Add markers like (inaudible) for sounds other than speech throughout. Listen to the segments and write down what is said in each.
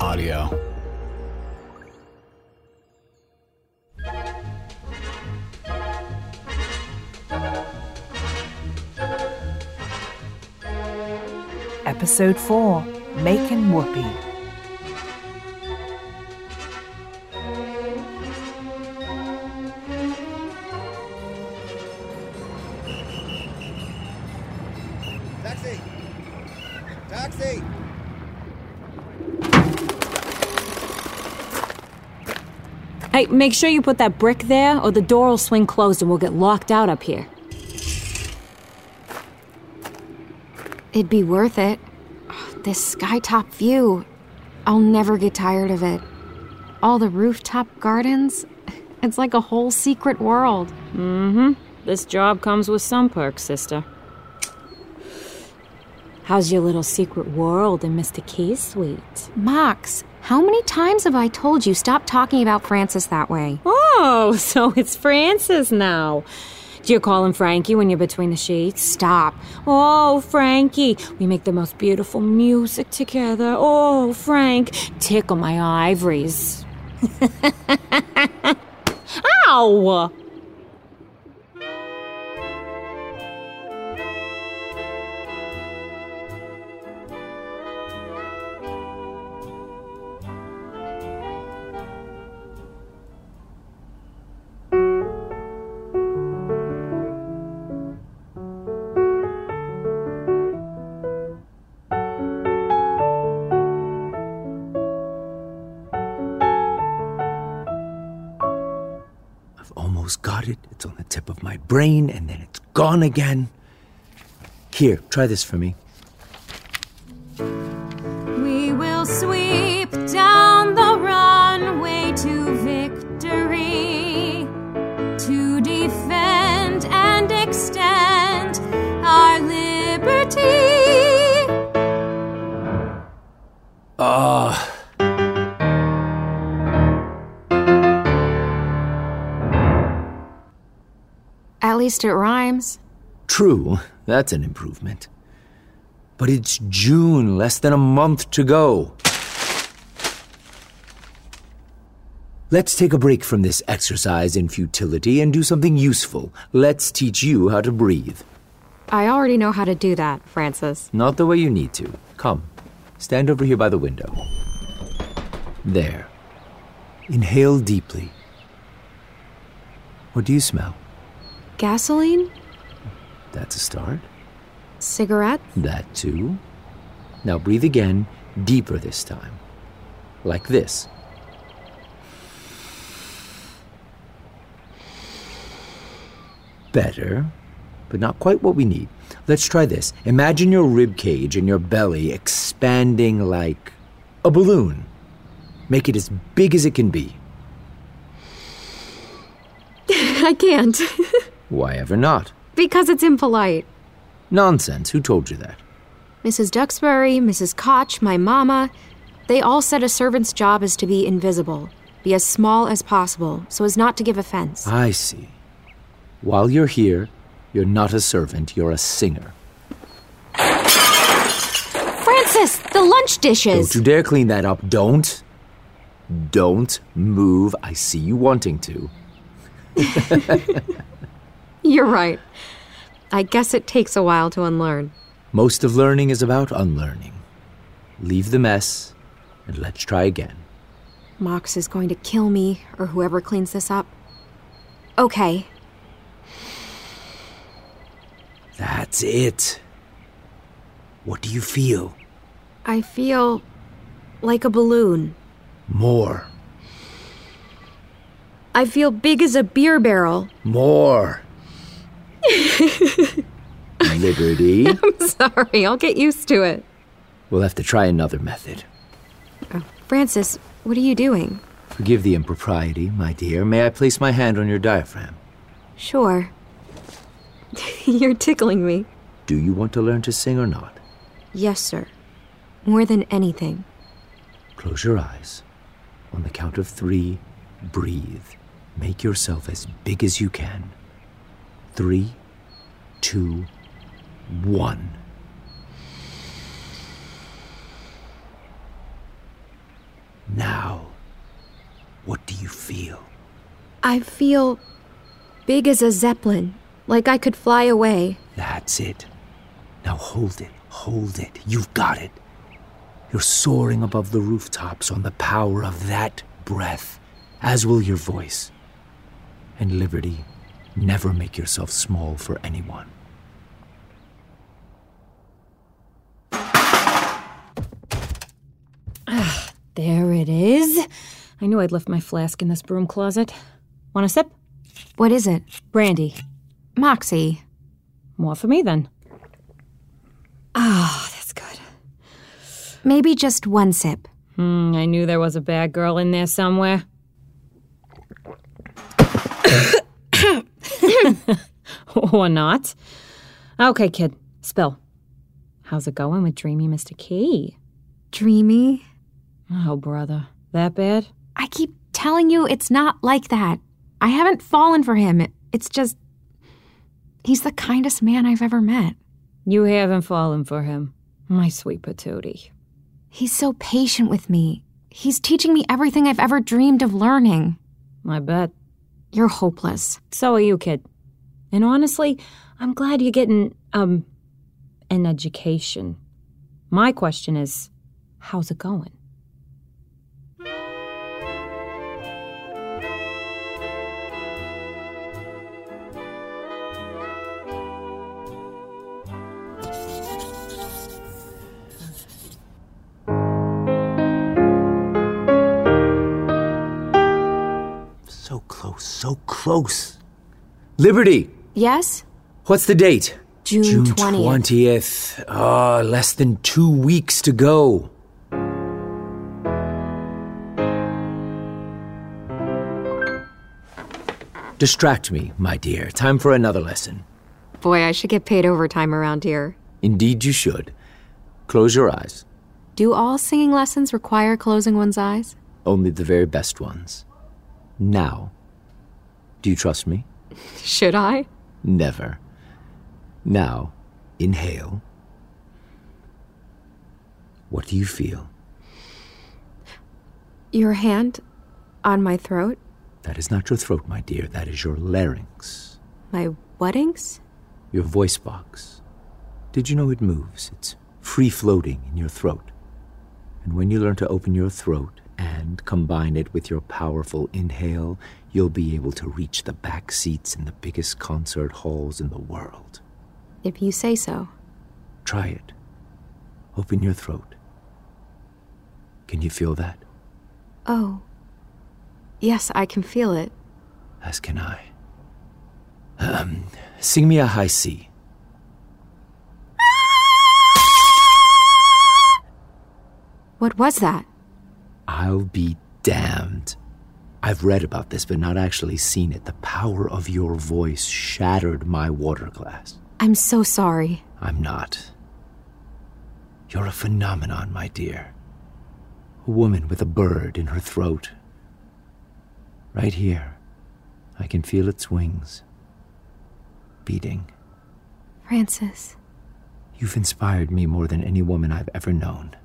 Audio. Episode 4 Making Whoopee. Hey, make sure you put that brick there, or the door will swing closed and we'll get locked out up here. It'd be worth it. This skytop view. I'll never get tired of it. All the rooftop gardens. It's like a whole secret world. Mm hmm. This job comes with some perks, sister. How's your little secret world in Mr. K's suite? Mox, how many times have I told you stop talking about Francis that way? Oh, (laughs) so it's Francis now. Do you call him Frankie when you're between the sheets? Stop. Oh, Frankie, we make the most beautiful music together. Oh, Frank, tickle my ivories. (laughs) Ow! Almost got it. It's on the tip of my brain, and then it's gone again. Here, try this for me. Least it rhymes. True, that's an improvement. But it's June, less than a month to go. Let's take a break from this exercise in futility and do something useful. Let's teach you how to breathe. I already know how to do that, Francis. Not the way you need to. Come, stand over here by the window. There. Inhale deeply. What do you smell? Gasoline? That's a start. Cigarette? That too. Now breathe again, deeper this time. Like this. Better, but not quite what we need. Let's try this. Imagine your rib cage and your belly expanding like a balloon. Make it as big as it can be. (laughs) I can't. (laughs) Why ever not? because it's impolite. Nonsense. Who told you that? Mrs. Duxbury, Mrs. Koch, my mama, they all said a servant's job is to be invisible, be as small as possible, so as not to give offense. I see. While you're here, you're not a servant, you're a singer. Francis, the lunch dishes! Don't you dare clean that up. Don't. Don't move. I see you wanting to. (laughs) (laughs) You're right. I guess it takes a while to unlearn. Most of learning is about unlearning. Leave the mess and let's try again. Mox is going to kill me, or whoever cleans this up. Okay, That's it. What do you feel? I feel like a balloon. More. I feel big as a beer barrel. More. Liberty. (laughs) I'm (laughs) sorry, I'll get used to it. We'll have to try another method. Oh, Francis, what are you doing? Forgive the impropriety, my dear. May I place my hand on your diaphragm? Sure. (laughs) You're tickling me. Do you want to learn to sing or not? Yes, sir. More than anything. Close your eyes. On the count of three, breathe. Make yourself as big as you can. Three, two, one. Now, what do you feel? I feel big as a zeppelin, like I could fly away. That's it. Now hold it, hold it. You've got it. You're soaring above the rooftops on the power of that breath, as will your voice. And Liberty, never make yourself small for anyone. There it is. I knew I'd left my flask in this broom closet. Want a sip? What is it? Brandy. Moxie. More for me then. Ah, that's good. Maybe just one sip. Hmm, I knew there was a bad girl in there somewhere. (coughs) or not. Okay, kid, spill. How's it going with Dreamy Mr. Key? Dreamy. Oh, brother. That bad? I keep telling you it's not like that. I haven't fallen for him. It's just. He's the kindest man I've ever met. You haven't fallen for him. My sweet patootie. He's so patient with me. He's teaching me everything I've ever dreamed of learning. I bet. You're hopeless. So are you, kid. And honestly, I'm glad you're getting, um, an education. My question is, how's it going? So close. Liberty, Yes? what's the date? June, June 20th. 20th. Ah, less than two weeks to go. Distract me, my dear. Time for another lesson. Boy, I should get paid overtime around here. Indeed, you should. Close your eyes. Do all singing lessons require closing one's eyes? Only the very best ones. Now, do you trust me? Should I? Never. Now, inhale. What do you feel? Your hand on my throat? That is not your throat, my dear. That is your larynx, My weddings? your voice box. Did you know it moves? It's free floating in your throat. And when you learn to open your throat and combine it with your powerful inhale, you'll be able to reach the back seats in the biggest concert halls in the world. If you say so. Try it. Open your throat. Can you feel that? Oh. Yes, I can feel it. As can I. Um, sing me a high C. What was that? I'll be damned. I've read about this, but not actually seen it. The power of your voice shattered my water glass. I'm so sorry. I'm not. You're a phenomenon, my dear. A woman with a bird in her throat. Right here, I can feel its wings beating. Francis, You've inspired me more than any woman I've ever known.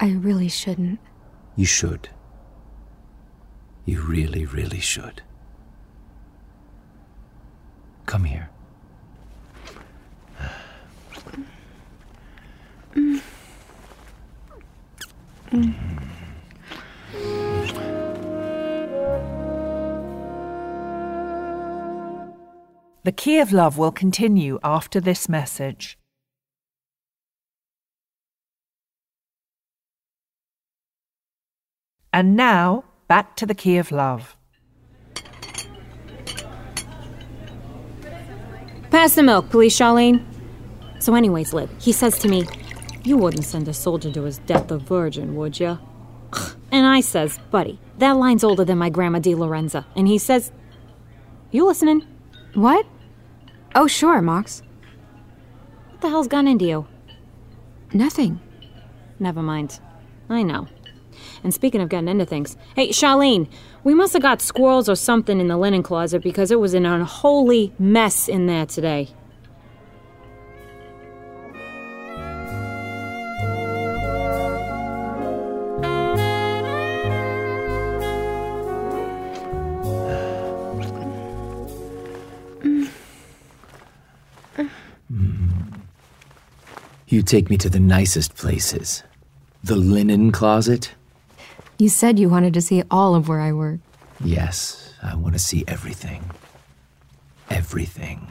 I really shouldn't. You should. You really, really should. Come here. The Key of Love will continue after this message. And now, back to the Key of Love. Pass the milk, please, Charlene. So, anyways, Lib, he says to me, You wouldn't send a soldier to his death a virgin, would ya? (sighs) And I says, Buddy, that line's older than my grandma Di Lorenza. And he says, You listening? What? Oh, sure, Mox. What the hell's gone into you? Nothing. Never mind. I know. And speaking of getting into things, hey, Charlene, we must have got squirrels or something in the linen closet because it was an unholy mess in there today. You take me to the nicest places. The linen closet, you said you wanted to see all of where I work. Yes, I want to see everything. Everything.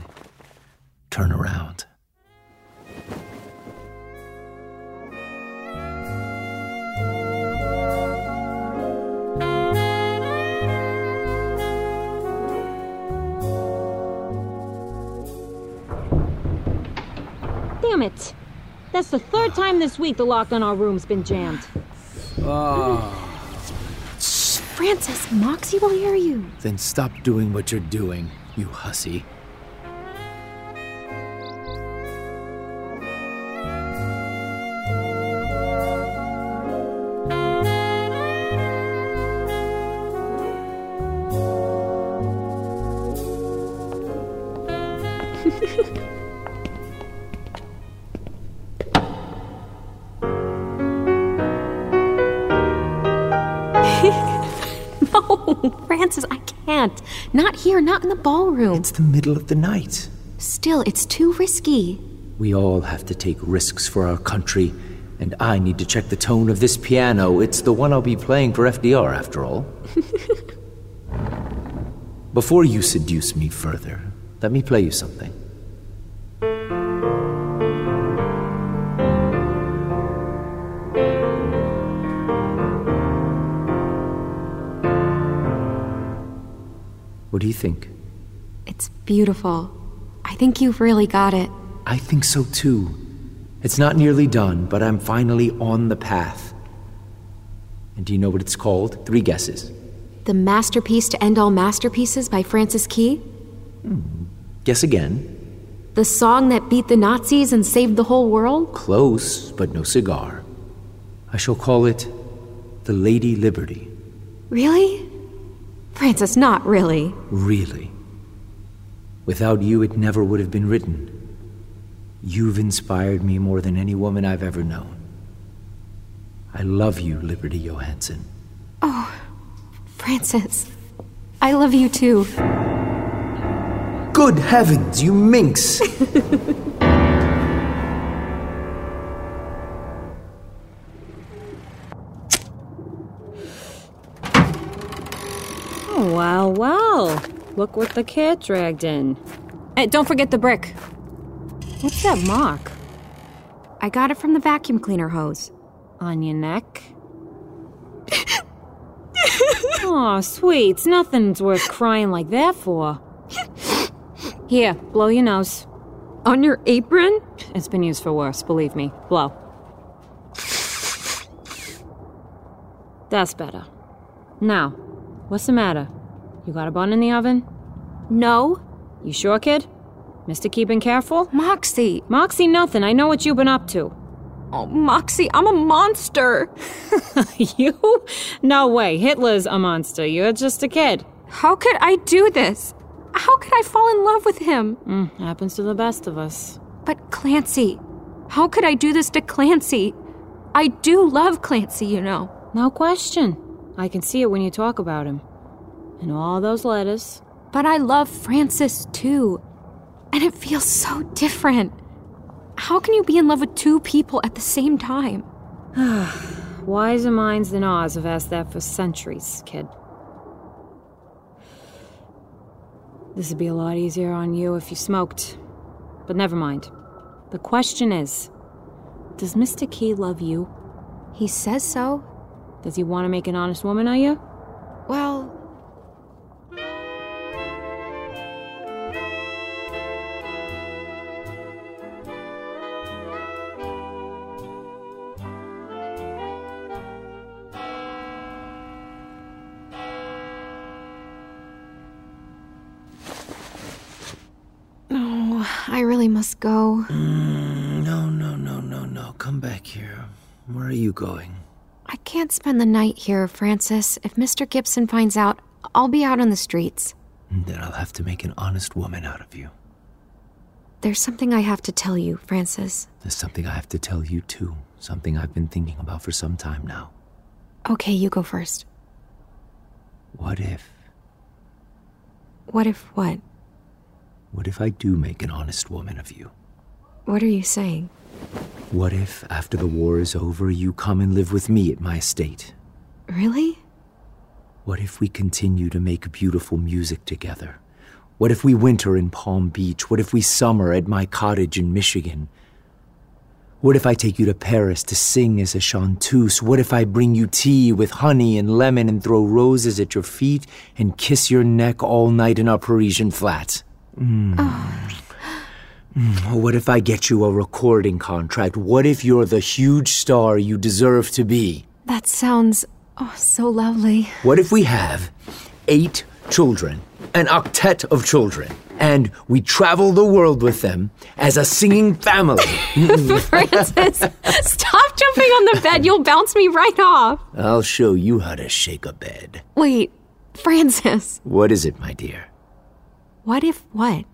Turn around. Damn it! That's the third time this week the lock on our room's been jammed. Ah. Francis, Moxie will hear you. Then stop doing what you're doing, you hussy. Not here, not in the ballroom. It's the middle of the night. Still, it's too risky. We all have to take risks for our country, and I need to check the tone of this piano. It's the one I'll be playing for FDR, after all. (laughs) Before you seduce me further, let me play you something. What do you think? It's beautiful. I think you've really got it. I think so too. It's not nearly done, but I'm finally on the path. And do you know what it's called? Three guesses. The Masterpiece to End All Masterpieces by Francis Key? Hmm. Guess again. The song that beat the Nazis and saved the whole world? Close, but no cigar. I shall call it The Lady Liberty. Really? Francis, not really. Really. Without you, it never would have been written. You've inspired me more than any woman I've ever known. I love you, Liberty Johansson. Oh, Francis, I love you too. Good heavens, you minx! (laughs) well, well. Look what the cat dragged in. Hey, don't forget the brick. What's that mark? I got it from the vacuum cleaner hose. On your neck? (laughs) Aw, sweets. Nothing's worth crying like that for. Here, blow your nose. On your apron? It's been used for worse, believe me. Blow. That's better. Now, what's the matter? You got a bun in the oven? No. You sure, kid? Mr. Key being careful? Moxie. Moxie, nothing. I know what you've been up to. Oh, Moxie, I'm a monster. (laughs) (laughs) you? No way. Hitler's a monster. You're just a kid. How could I do this? How could I fall in love with him? Mm, happens to the best of us. But Clancy, how could I do this to Clancy? I do love Clancy, you know. No question. I can see it when you talk about him. And all those letters. But I love Francis too. And it feels so different. How can you be in love with two people at the same time? (sighs) Wiser minds than ours have asked that for centuries, kid. This would be a lot easier on you if you smoked. But never mind. The question is Does Mr. Key love you? He says so. Does he want to make an honest woman of you? Well, go. No, no, no, no, no. Come back here. Where are you going? I can't spend the night here, Francis. If Mr. Gibson finds out, I'll be out on the streets. Then I'll have to make an honest woman out of you. There's something I have to tell you, Francis. There's something I have to tell you, too. Something I've been thinking about for some time now. Okay, you go first. What if. What if what? What if I do make an honest woman of you? What are you saying? What if, after the war is over, you come and live with me at my estate? Really? What if we continue to make beautiful music together? What if we winter in Palm Beach? What if we summer at my cottage in Michigan? What if I take you to Paris to sing as a chanteuse? What if I bring you tea with honey and lemon and throw roses at your feet and kiss your neck all night in our Parisian flats? Mm. Mm. What if I get you a recording contract? What if you're the huge star you deserve to be? That sounds oh so lovely. What if we have eight children, an octet of children? and we travel the world with them as a singing family. (laughs) Francis, stop jumping on the bed. You'll bounce me right off. I'll show you how to shake a bed. Wait, Francis. What is it, my dear? What if what?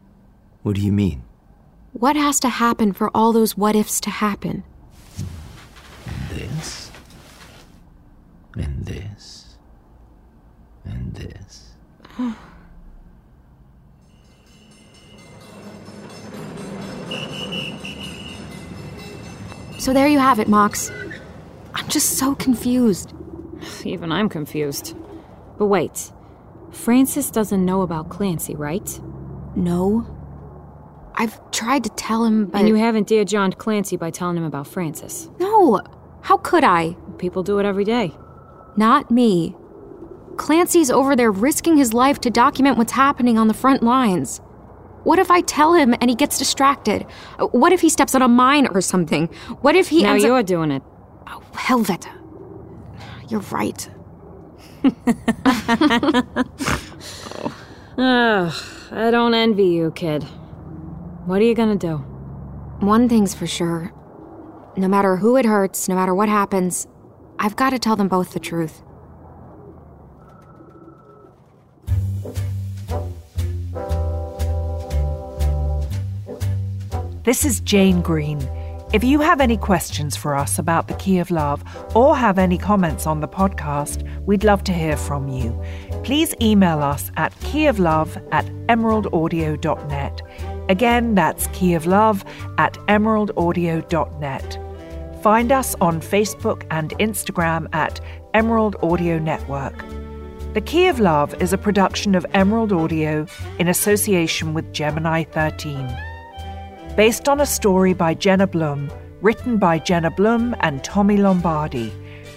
What do you mean? What has to happen for all those what ifs to happen? And this. And this. And this. (sighs) So there you have it, Mox. I'm just so confused. (sighs) Even I'm confused. But wait, Francis doesn't know about Clancy, right? No. I've tried to tell him, but. And you haven't dear John Clancy by telling him about Francis? No. How could I? People do it every day. Not me. Clancy's over there risking his life to document what's happening on the front lines. What if I tell him and he gets distracted? What if he steps on a mine or something? What if he now you're up- doing it. Oh, Helvet. You're right. Ugh, I don't envy you, kid. What are you gonna do? One thing's for sure. No matter who it hurts, no matter what happens, I've got to tell them both the truth. This is Jane Green. If you have any questions for us about the Key of Love or have any comments on the podcast, we'd love to hear from you. Please email us at keyoflove at emeraldaudio.net. Again, that's keyoflove at emeraldaudio.net. Find us on Facebook and Instagram at Emerald Audio Network. The Key of Love is a production of Emerald Audio in association with Gemini 13 based on a story by Jenna Blum, written by Jenna Blum and Tommy Lombardi,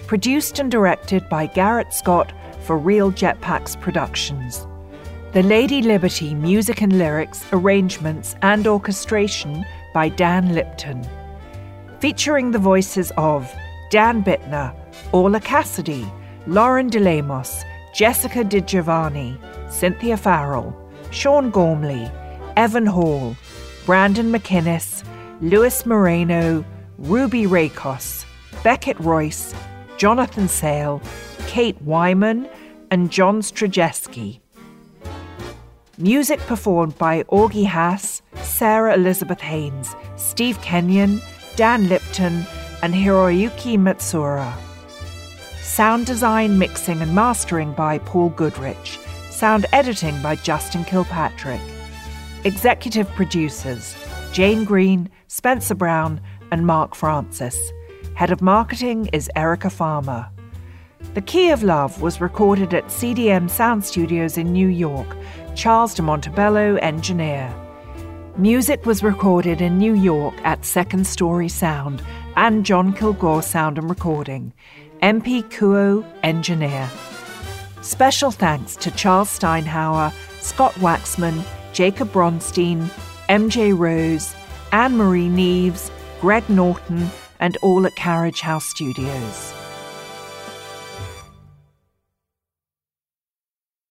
produced and directed by Garrett Scott for Real Jetpacks Productions. The Lady Liberty music and lyrics, arrangements, and orchestration by Dan Lipton. Featuring the voices of Dan Bittner, Orla Cassidy, Lauren DeLemos, Jessica DiGiovanni, Cynthia Farrell, Sean Gormley, Evan Hall, Brandon McInnes, Louis Moreno, Ruby Rakos, Beckett Royce, Jonathan Sale, Kate Wyman, and John Strajeski. Music performed by Augie Haas, Sarah Elizabeth Haynes, Steve Kenyon, Dan Lipton, and Hiroyuki Matsura. Sound design, mixing, and mastering by Paul Goodrich. Sound editing by Justin Kilpatrick. Executive producers Jane Green, Spencer Brown, and Mark Francis. Head of marketing is Erica Farmer. The Key of Love was recorded at CDM Sound Studios in New York. Charles de Montebello, engineer. Music was recorded in New York at Second Story Sound and John Kilgore Sound and Recording. MP Kuo, engineer. Special thanks to Charles Steinhauer, Scott Waxman, Jacob Bronstein, MJ Rose, Anne Marie Neves, Greg Norton, and all at Carriage House Studios.